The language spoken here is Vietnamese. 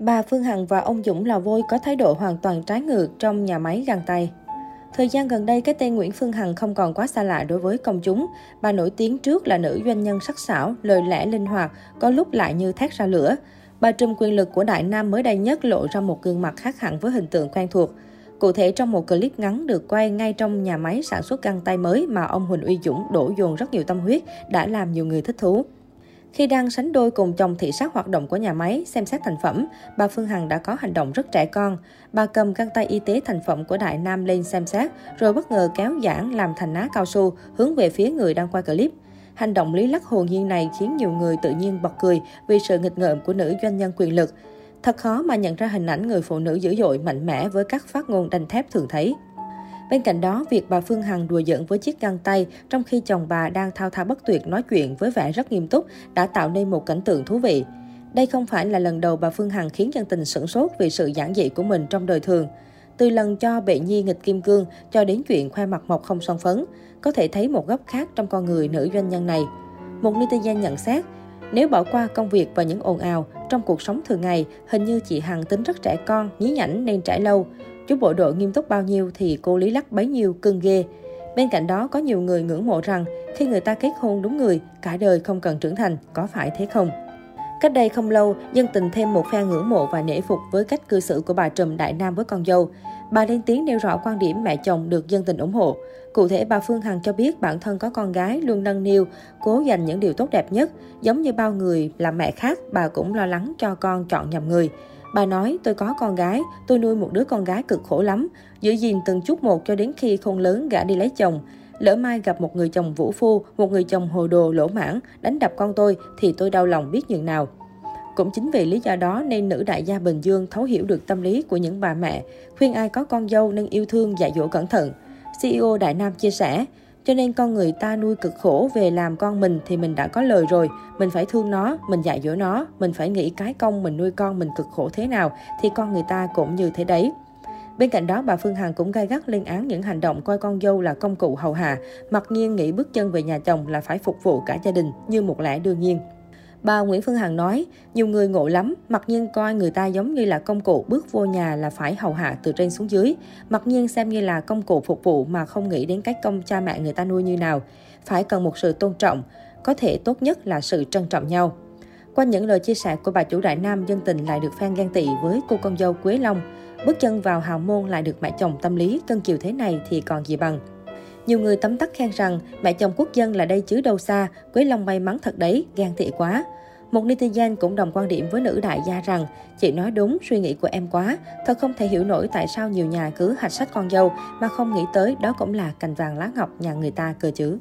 Bà Phương Hằng và ông Dũng Lò Vôi có thái độ hoàn toàn trái ngược trong nhà máy găng tay. Thời gian gần đây, cái tên Nguyễn Phương Hằng không còn quá xa lạ đối với công chúng. Bà nổi tiếng trước là nữ doanh nhân sắc sảo, lời lẽ linh hoạt, có lúc lại như thét ra lửa. Bà trùm quyền lực của Đại Nam mới đây nhất lộ ra một gương mặt khác hẳn với hình tượng quen thuộc. Cụ thể trong một clip ngắn được quay ngay trong nhà máy sản xuất găng tay mới mà ông Huỳnh Uy Dũng đổ dồn rất nhiều tâm huyết đã làm nhiều người thích thú. Khi đang sánh đôi cùng chồng thị sát hoạt động của nhà máy, xem xét thành phẩm, bà Phương Hằng đã có hành động rất trẻ con. Bà cầm găng tay y tế thành phẩm của Đại Nam lên xem xét, rồi bất ngờ kéo giãn làm thành ná cao su, hướng về phía người đang quay clip. Hành động lý lắc hồn nhiên này khiến nhiều người tự nhiên bật cười vì sự nghịch ngợm của nữ doanh nhân quyền lực. Thật khó mà nhận ra hình ảnh người phụ nữ dữ dội, mạnh mẽ với các phát ngôn đanh thép thường thấy. Bên cạnh đó, việc bà Phương Hằng đùa giỡn với chiếc găng tay trong khi chồng bà đang thao thao bất tuyệt nói chuyện với vẻ rất nghiêm túc đã tạo nên một cảnh tượng thú vị. Đây không phải là lần đầu bà Phương Hằng khiến dân tình sửng sốt vì sự giản dị của mình trong đời thường. Từ lần cho bệ nhi nghịch kim cương cho đến chuyện khoe mặt mộc không son phấn, có thể thấy một góc khác trong con người nữ doanh nhân này. Một netizen nhận xét, nếu bỏ qua công việc và những ồn ào, trong cuộc sống thường ngày, hình như chị Hằng tính rất trẻ con, nhí nhảnh nên trải lâu. Chú bộ đội nghiêm túc bao nhiêu thì cô Lý Lắc bấy nhiêu cưng ghê. Bên cạnh đó, có nhiều người ngưỡng mộ rằng khi người ta kết hôn đúng người, cả đời không cần trưởng thành, có phải thế không? Cách đây không lâu, dân tình thêm một phe ngưỡng mộ và nể phục với cách cư xử của bà Trùm Đại Nam với con dâu. Bà lên tiếng nêu rõ quan điểm mẹ chồng được dân tình ủng hộ. Cụ thể, bà Phương Hằng cho biết bản thân có con gái luôn nâng niu, cố dành những điều tốt đẹp nhất. Giống như bao người làm mẹ khác, bà cũng lo lắng cho con chọn nhầm người. Bà nói, tôi có con gái, tôi nuôi một đứa con gái cực khổ lắm, giữ gìn từng chút một cho đến khi không lớn gã đi lấy chồng. Lỡ mai gặp một người chồng vũ phu, một người chồng hồ đồ lỗ mãn, đánh đập con tôi thì tôi đau lòng biết nhường nào. Cũng chính vì lý do đó nên nữ đại gia Bình Dương thấu hiểu được tâm lý của những bà mẹ, khuyên ai có con dâu nên yêu thương dạy dỗ cẩn thận. CEO Đại Nam chia sẻ, cho nên con người ta nuôi cực khổ về làm con mình thì mình đã có lời rồi. Mình phải thương nó, mình dạy dỗ nó, mình phải nghĩ cái công mình nuôi con mình cực khổ thế nào thì con người ta cũng như thế đấy. Bên cạnh đó, bà Phương Hằng cũng gai gắt lên án những hành động coi con dâu là công cụ hầu hạ, mặc nhiên nghĩ bước chân về nhà chồng là phải phục vụ cả gia đình như một lẽ đương nhiên. Bà Nguyễn Phương Hằng nói, nhiều người ngộ lắm, mặc nhiên coi người ta giống như là công cụ bước vô nhà là phải hầu hạ từ trên xuống dưới. Mặc nhiên xem như là công cụ phục vụ mà không nghĩ đến cách công cha mẹ người ta nuôi như nào. Phải cần một sự tôn trọng, có thể tốt nhất là sự trân trọng nhau. Qua những lời chia sẻ của bà chủ Đại Nam, dân tình lại được fan ghen tị với cô con dâu Quế Long. Bước chân vào hào môn lại được mẹ chồng tâm lý cân chiều thế này thì còn gì bằng. Nhiều người tấm tắc khen rằng mẹ chồng quốc dân là đây chứ đâu xa, Quế Long may mắn thật đấy, gan tị quá. Một netizen cũng đồng quan điểm với nữ đại gia rằng chị nói đúng suy nghĩ của em quá, thật không thể hiểu nổi tại sao nhiều nhà cứ hạch sách con dâu mà không nghĩ tới đó cũng là cành vàng lá ngọc nhà người ta cơ chứ.